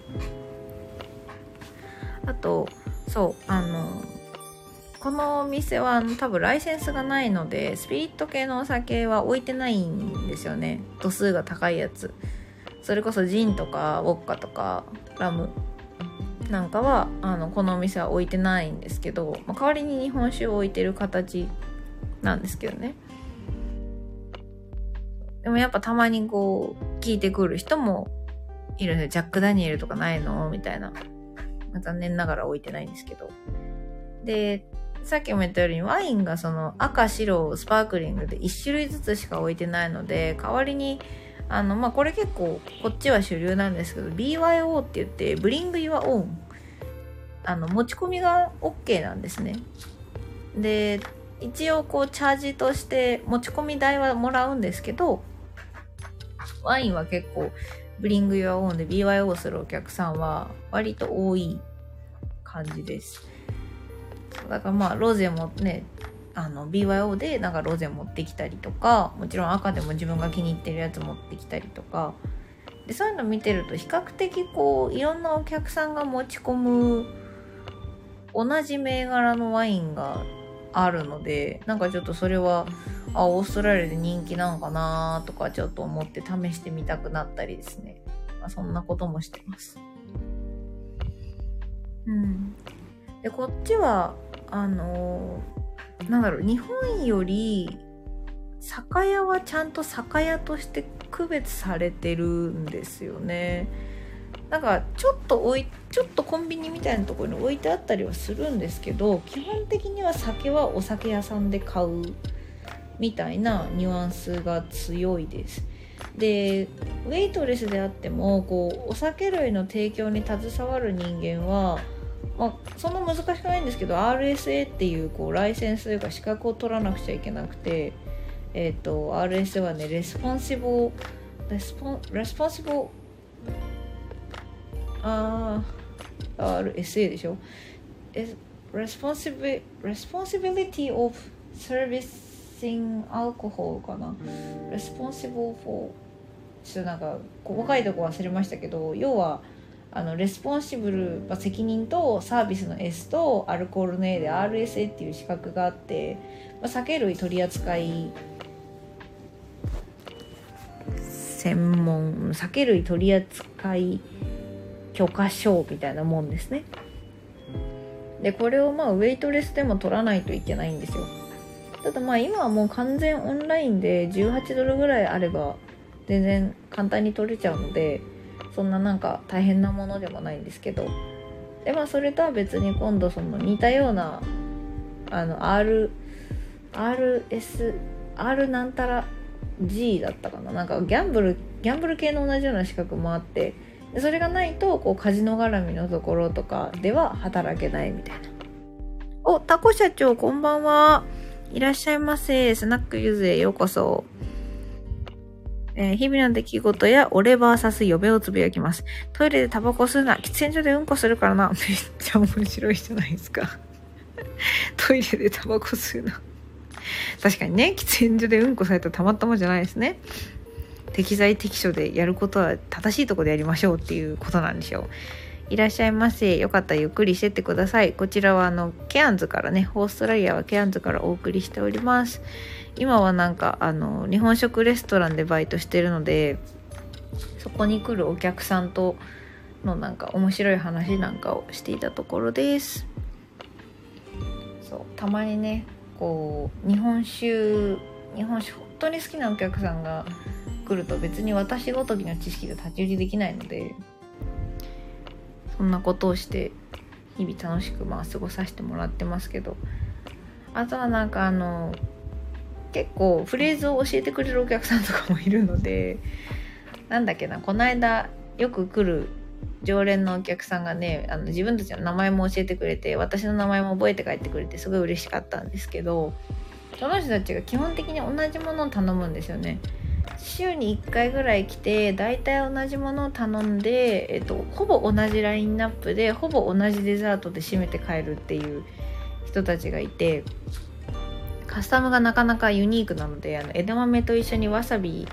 あとそうあのこのお店は多分ライセンスがないのでスピリット系のお酒は置いてないんですよね。度数が高いやつ。それこそジンとかウォッカとかラムなんかはあのこのお店は置いてないんですけど、まあ、代わりに日本酒を置いてる形なんですけどね。でもやっぱたまにこう、聞いてくる人もいるんで、ジャック・ダニエルとかないの？みたいな。残念ながら置いてないんですけど。で、さっきも言ったようにワインがその赤、白、スパークリングで1種類ずつしか置いてないので、代わりに、あの、まあ、これ結構こっちは主流なんですけど、BYO って言って、ブリング・ユア・オン。あの、持ち込みが OK なんですね。で、一応こうチャージとして持ち込み代はもらうんですけど、ワインは結構ブリング・ユア・オンで BYO するお客さんは割と多い感じです。だからまあロゼもねあの BYO でなんかロゼ持ってきたりとかもちろん赤でも自分が気に入ってるやつ持ってきたりとか。でそういうの見てると比較的こういろんなお客さんが持ち込む同じ銘柄のワインがあるのでなんかちょっとそれはあオーストラリアで人気なのかなとかちょっと思って試してみたくなったりですね、まあ、そんなこともしてます。うん。でこっちはあのー、なんだろう日本より酒屋はちゃんと酒屋として区別されてるんですよね。なんかちょっと置いちょっとコンビニみたいなところに置いてあったりはするんですけど基本的には酒はお酒屋さんで買うみたいなニュアンスが強いです。でウェイトレスであってもこうお酒類の提供に携わる人間はまあ、そんな難しくないんですけど RSA っていうこうライセンスというか資格を取らなくちゃいけなくて、えーと、RSA はね responsib respon responsib ああ RSA でしょ？Responsibility of Servicing Alcohol かな。Responsible for ちょっとなんか細かいとこ忘れましたけど要はあの responsible、まあ、責任とサービスの S とアルコールの A で RSA っていう資格があって、まあ、酒類取り扱い専門酒類取扱い許可証みたいなもんですね。でこれをまあウェイトレスでも取らないといけないんですよ。ただまあ今はもう完全オンラインで18ドルぐらいあれば全然簡単に取れちゃうのでそんななんか大変なものでもないんですけど。でまあそれとは別に今度その似たようなあの R RS R なんたら G だったかな。なんかギャンブルギャンブル系の同じような資格もあってでそれがないとこうカジノ絡みのところとかでは働けないみたいな。おタコ社長こんばんは。いらっしゃいませスナックゆずへようこそえー、日々の出来事や俺 VS 呼べをつぶやきます。トイレでタバコ吸うな。喫煙所でうんこするからな。めっちゃ面白いじゃないですか。トイレでタバコ吸うな。確かにね、喫煙所でうんこされたらたまったもんじゃないですね。適材適所でやることは正しいとこでやりましょうっていうことなんでしょう。いらっしゃいませ。よかったらゆっくりしてってください。こちらはあの、ケアンズからね、オーストラリアはケアンズからお送りしております。今はなんかあの日本食レストランでバイトしてるのでそこに来るお客さんとのなんか面白い話なんかをしていたところですそうたまにねこう日本酒日本酒本当に好きなお客さんが来ると別に私ごときの知識で太刀打ちできないのでそんなことをして日々楽しくまあ過ごさせてもらってますけどあとはなんかあの結構フレーズを教えてくれるお客さんとかもいるのでなんだっけなこの間よく来る常連のお客さんがねあの自分たちの名前も教えてくれて私の名前も覚えて帰ってくれてすごい嬉しかったんですけどその人たちが基本的に同じものを頼むんですよね。週に1回ぐらい来て大体同じものを頼んで、えっと、ほぼ同じラインナップでほぼ同じデザートで締めて帰るっていう人たちがいてカスタムがなかなかユニークなのであの枝豆と一緒にわさび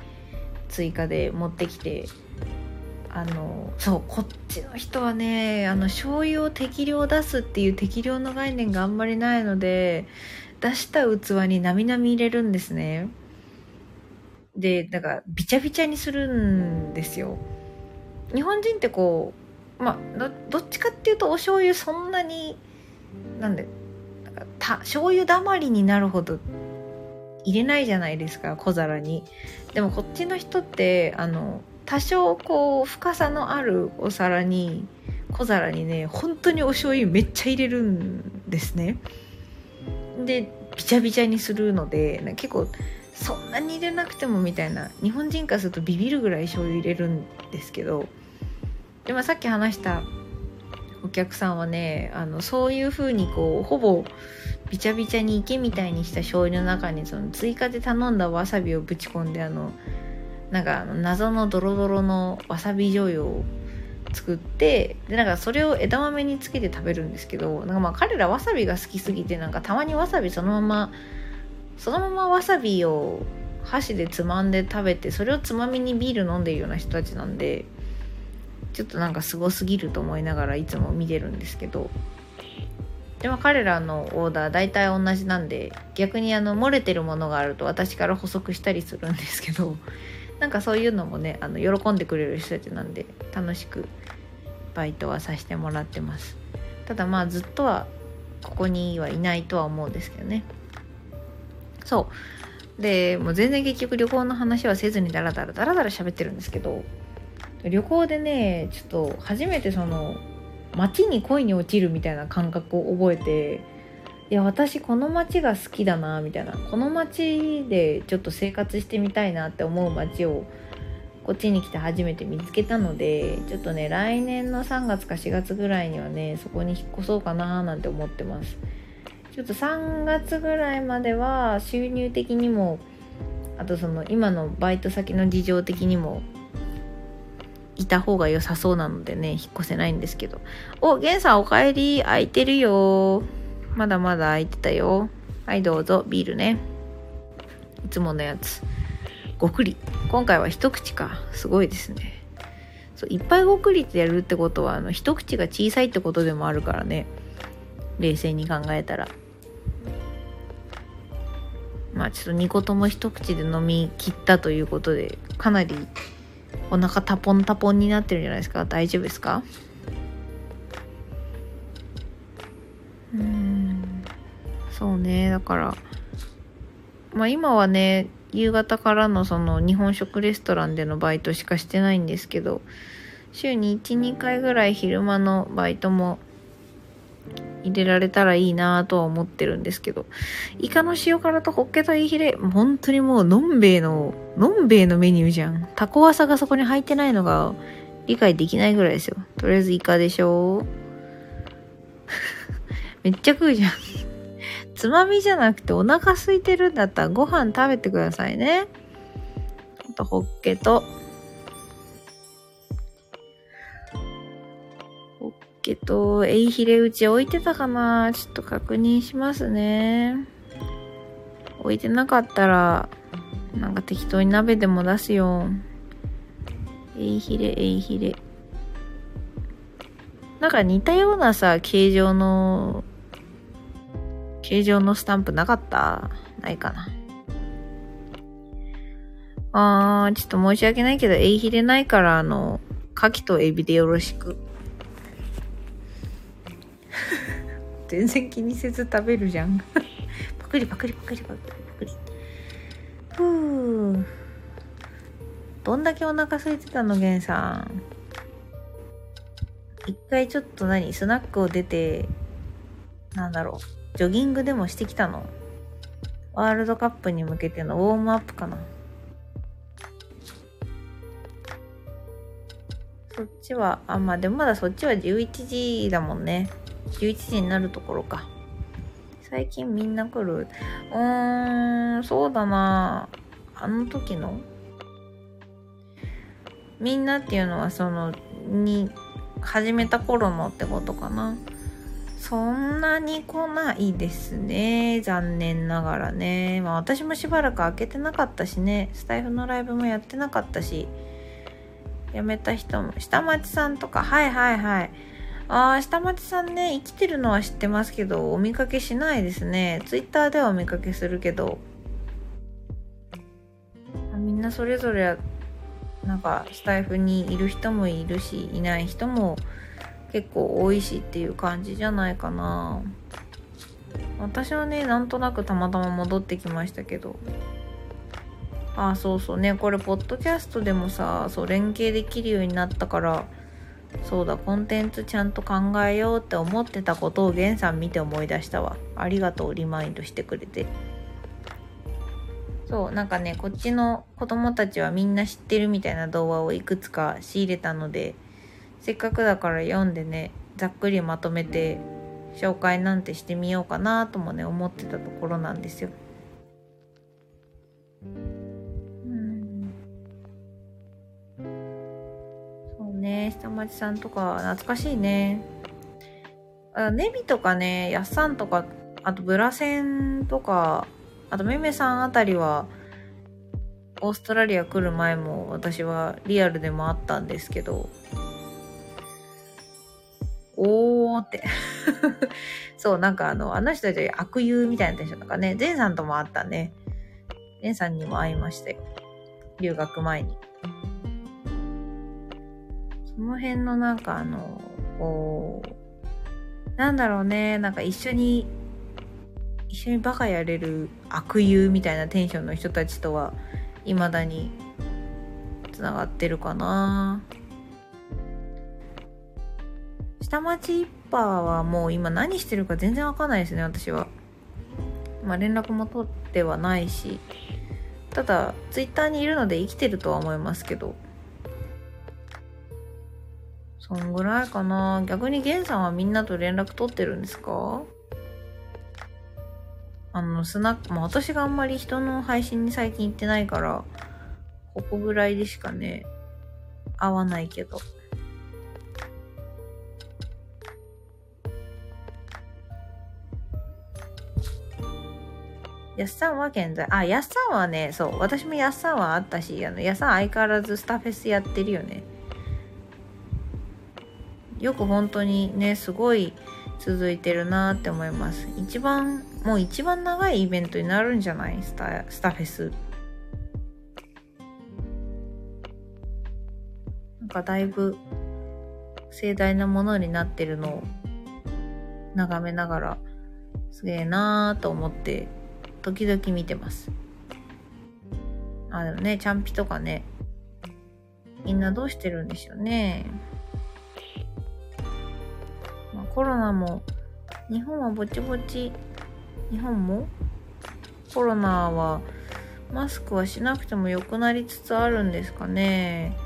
追加で持ってきてあのそうこっちの人はねあの醤油を適量出すっていう適量の概念があんまりないので出した器になみなみ入れるんですね。でだからびちゃびちゃにするんですよ。日本人ってこうまあどっちかっていうとお醤油そんなになんでた醤油だまりになるほど入れないじゃないですか小皿に。でもこっちの人ってあの多少こう深さのあるお皿に小皿にね本当にお醤油めっちゃ入れるんですね。でびちゃびちゃにするので結構そんなに入れなくてもみたいな。日本人からするとビビるぐらい醤油入れるんですけど。でもさっき話したお客さんはねあのそういう風にこうほぼびちゃびちゃに池みたいにした醤油の中にその追加で頼んだわさびをぶち込んであのなんか謎のドロドロのわさび醤油を作ってでなんかそれを枝豆につけて食べるんですけどなんかまあ彼らわさびが好きすぎてなんかたまにわさびそのままそのままわさびを箸でつまんで食べてそれをつまみにビール飲んでるような人たちなんでちょっとなんかすごすぎると思いながらいつも見てるんですけど。でも彼らのオーダー大体同じなんで逆にあの漏れてるものがあると私から補足したりするんですけど なんかそういうのもねあの喜んでくれる人たちなんで楽しくバイトはさせてもらってます。ただまあずっとはここにはいないとは思うんですけどね。そう。でもう全然結局旅行の話はせずにダラダラダラダラ喋ってるんですけど旅行でねちょっと初めてその街に恋に落ちるみたいな感覚を覚えていや私この街が好きだなみたいな。この街でちょっと生活してみたいなって思う街をこっちに来て初めて見つけたのでちょっとね来年の3月か4月ぐらいにはねそこに引っ越そうかななんて思ってます。ちょっと3月ぐらいまでは収入的にもあとその今のバイト先の事情的にもいた方が良さそうなのでね引っ越せないんですけどおゲンさんおかえり空いてるよまだまだ空いてたよ。はい、どうぞ、ビールね。いつものやつ。ごくり。今回は一口か。すごいですね。そう、いっぱいごくりってやるってことは、あの、一口が小さいってことでもあるからね。冷静に考えたら。まあちょっと2個とも一口で飲み切ったということで、かなりお腹タポンタポンになってるんじゃないですか？大丈夫ですか？うん。そうね。だからまあ今はね夕方からのその日本食レストランでのバイトしかしてないんですけど週に12回ぐらい昼間のバイトも入れられたらいいなとは思ってるんですけどイカの塩辛とホッケとイヒレ本当にもうのんべえののんべえのメニューじゃん。タコワサがそこに入ってないのが理解できないぐらいですよ。とりあえずイカでしょ めっちゃ食うじゃん。つまみじゃなくてお腹空いてるんだったらご飯食べてくださいね。あと、ホッケと、ホッケと、エイヒレうち置いてたかな？ちょっと確認しますね。置いてなかったら、なんか適当に鍋でも出すよ。エイヒレ、エイヒレ。なんか似たようなさ、形状の形状のスタンプなかった？ないかな。あー、ちょっと申し訳ないけど、エイヒレないから、あの、牡蠣とエビでよろしく。全然気にせず食べるじゃん。パクリパクリパクリパクリパクリ。ふぅ。どんだけお腹空いてたの、ゲンさん。一回ちょっと何スナックを出て、なんだろう。ジョギングでもしてきたのワールドカップに向けてのウォームアップかなそっちは、あ、まあでもまだそっちは11時だもんね。11時になるところか。最近みんな来る？うーん、そうだなあの時の？みんなっていうのはその、に、始めた頃のってことかな。そんなに来ないですね。残念ながらね。まあ私もしばらく開けてなかったしね。スタイフのライブもやってなかったし。辞めた人も。下町さんとか、はいはいはい。ああ、下町さんね、生きてるのは知ってますけど、お見かけしないですね。ツイッターではお見かけするけど。みんなそれぞれ、なんか、スタイフにいる人もいるし、いない人も結構多いしっていう感じじゃないかな私はねなんとなくたまたま戻ってきましたけどあそうそうねこれポッドキャストでもさそう連携できるようになったからそうだコンテンツちゃんと考えようって思ってたことをゲンさん見て思い出したわありがとうリマインドしてくれてそうなんかねこっちの子供たちはみんな知ってるみたいな動画をいくつか仕入れたのでせっかくだから読んでねざっくりまとめて紹介なんてしてみようかなともね思ってたところなんですよ。ね下町さんとか懐かしいね。あネビとかね、やっさんとか、あとブラセンとか、あとめめさんあたりは、オーストラリア来る前も私はリアルでもあったんですけど、おーって そう、なんかあの、あの人たち悪友みたいなテンションとかね、ゼンさんともあったね。ゼンさんにも会いまして、留学前に。その辺のなんかあの、こう、なんだろうね、なんか一緒に、一緒にバカやれる悪友みたいなテンションの人たちとは、未だに繋がってるかな。下町一派はもう今何してるか全然わかんないですね私は。まあ連絡も取ってはないし。ただツイッターにいるので生きてるとは思いますけど。そんぐらいかな逆にゲンさんはみんなと連絡取ってるんですか？あの、スナック、まあ私があんまり人の配信に最近行ってないから、ここぐらいでしかね、会わないけど。やっさんは現在、あ、やっさんはね、そう、私もやっさんはあったし、あの、やっさん相変わらずスタフェスやってるよね。よく本当にね、すごい続いてるなって思います。一番もう一番長いイベントになるんじゃない？スタスタフェス。なんかだいぶ盛大なものになってるのを眺めながらすげえなーと思って時々見てます。あ、でもね、チャンピとかね、みんなどうしてるんでしょうね。コロナも日本はぼちぼち日本もコロナはマスクはしなくても良くなりつつあるんですかね。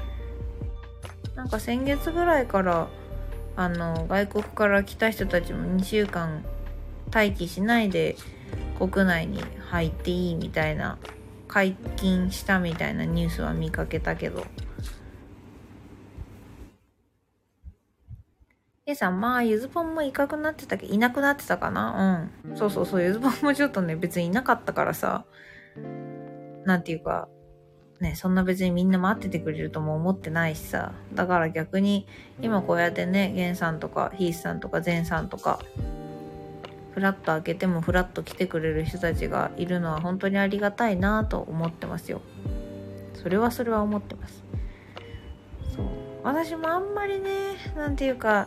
なんか先月ぐらいからあの外国から来た人たちも2週間待機しないで国内に入っていいみたいな解禁したみたいなニュースは見かけたけど。さん、まあ、ゆずぽんもいかくなってたけど、いなくなってたかな？うん。そうそうそう、ゆずぽんもちょっとね、別にいなかったからさ、なんていうか、ね、そんな別にみんな待っててくれるとも思ってないしさ。だから逆に、今こうやってね、ゲンさんとか、ヒースさんとか、ゼンさんとか、フラッと開けてもフラッと来てくれる人たちがいるのは本当にありがたいなと思ってますよ。それはそれは思ってます。そう。私もあんまりね、なんていうか、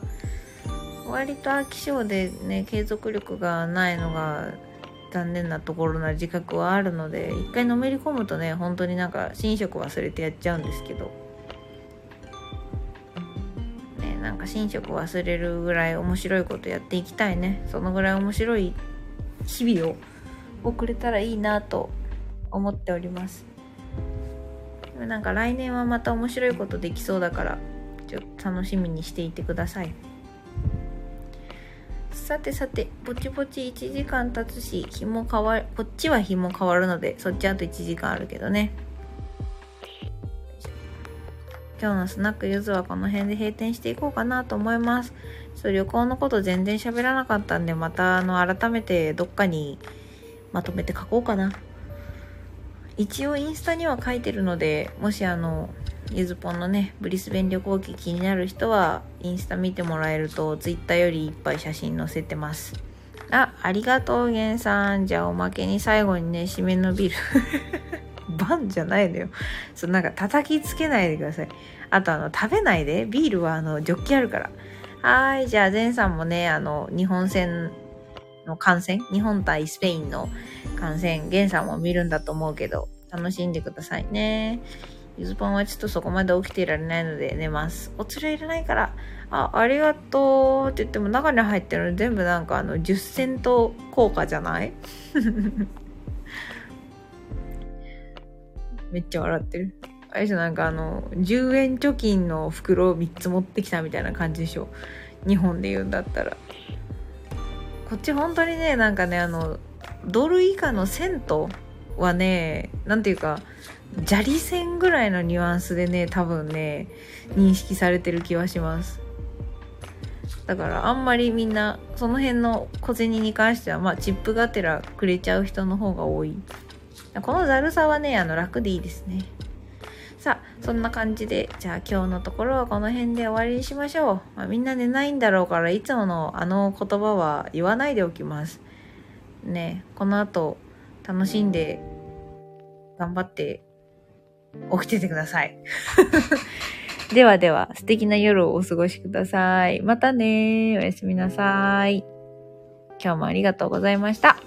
割と飽き性でね継続力がないのが残念なところな自覚はあるので一回のめり込むとね本当になんか寝食忘れてやっちゃうんですけど。ねなんか寝食忘れるぐらい面白いことやっていきたいね。そのぐらい面白い日々を送れたらいいなと思っております。でもなんか来年はまた面白いことできそうだからちょっと楽しみにしていてください。さてさて、ぼちぼち1時間経つし、日も変わる、こっちは日も変わるので、そっちあと1時間あるけどね。今日のスナックゆずはこの辺で閉店していこうかなと思います。ちょっと旅行のこと全然喋らなかったんで、またあの、改めてどっかにまとめて書こうかな。一応インスタには書いてるので、もしあの、ゆずぽんのね、ブリスベン旅行記気になる人は、インスタ見てもらえると、ツイッターよりいっぱい写真載せてます。あ、ありがとう、ゲンさん。じゃあおまけに最後にね、締めのビール。バンじゃないのよ。そう、なんか叩きつけないでください。あとあの、食べないで。ビールはあの、ジョッキあるから。はい、じゃあ、ゼンさんもね、あの、日本戦の観戦？日本対スペインの観戦、ゲンさんも見るんだと思うけど、楽しんでくださいね。ゆずぽんはちょっとそこまで起きていられないので寝ます。おつれいらないから、あ、ありがとうって言っても中に入ってるの全部なんかあの10セント効果じゃない？めっちゃ笑ってる。あれじゃなんかあの、10円貯金の袋を3つ持ってきたみたいな感じでしょ。日本で言うんだったら。こっち本当にね、なんかね、あの、ドル以下のセントはね、なんていうか、砂利線ぐらいのニュアンスでね、多分ね、認識されてる気はします。だからあんまりみんな、その辺の小銭に関しては、まあチップがてらくれちゃう人の方が多い。このざるさはね、あの楽でいいですね。さあ、そんな感じで、じゃあ今日のところはこの辺で終わりにしましょう。まあ、みんな寝ないんだろうから、いつものあの言葉は言わないでおきます。ね、この後、楽しんで、頑張って起きててください。ではでは、素敵な夜をお過ごしください。またねおやすみなさい。今日もありがとうございました。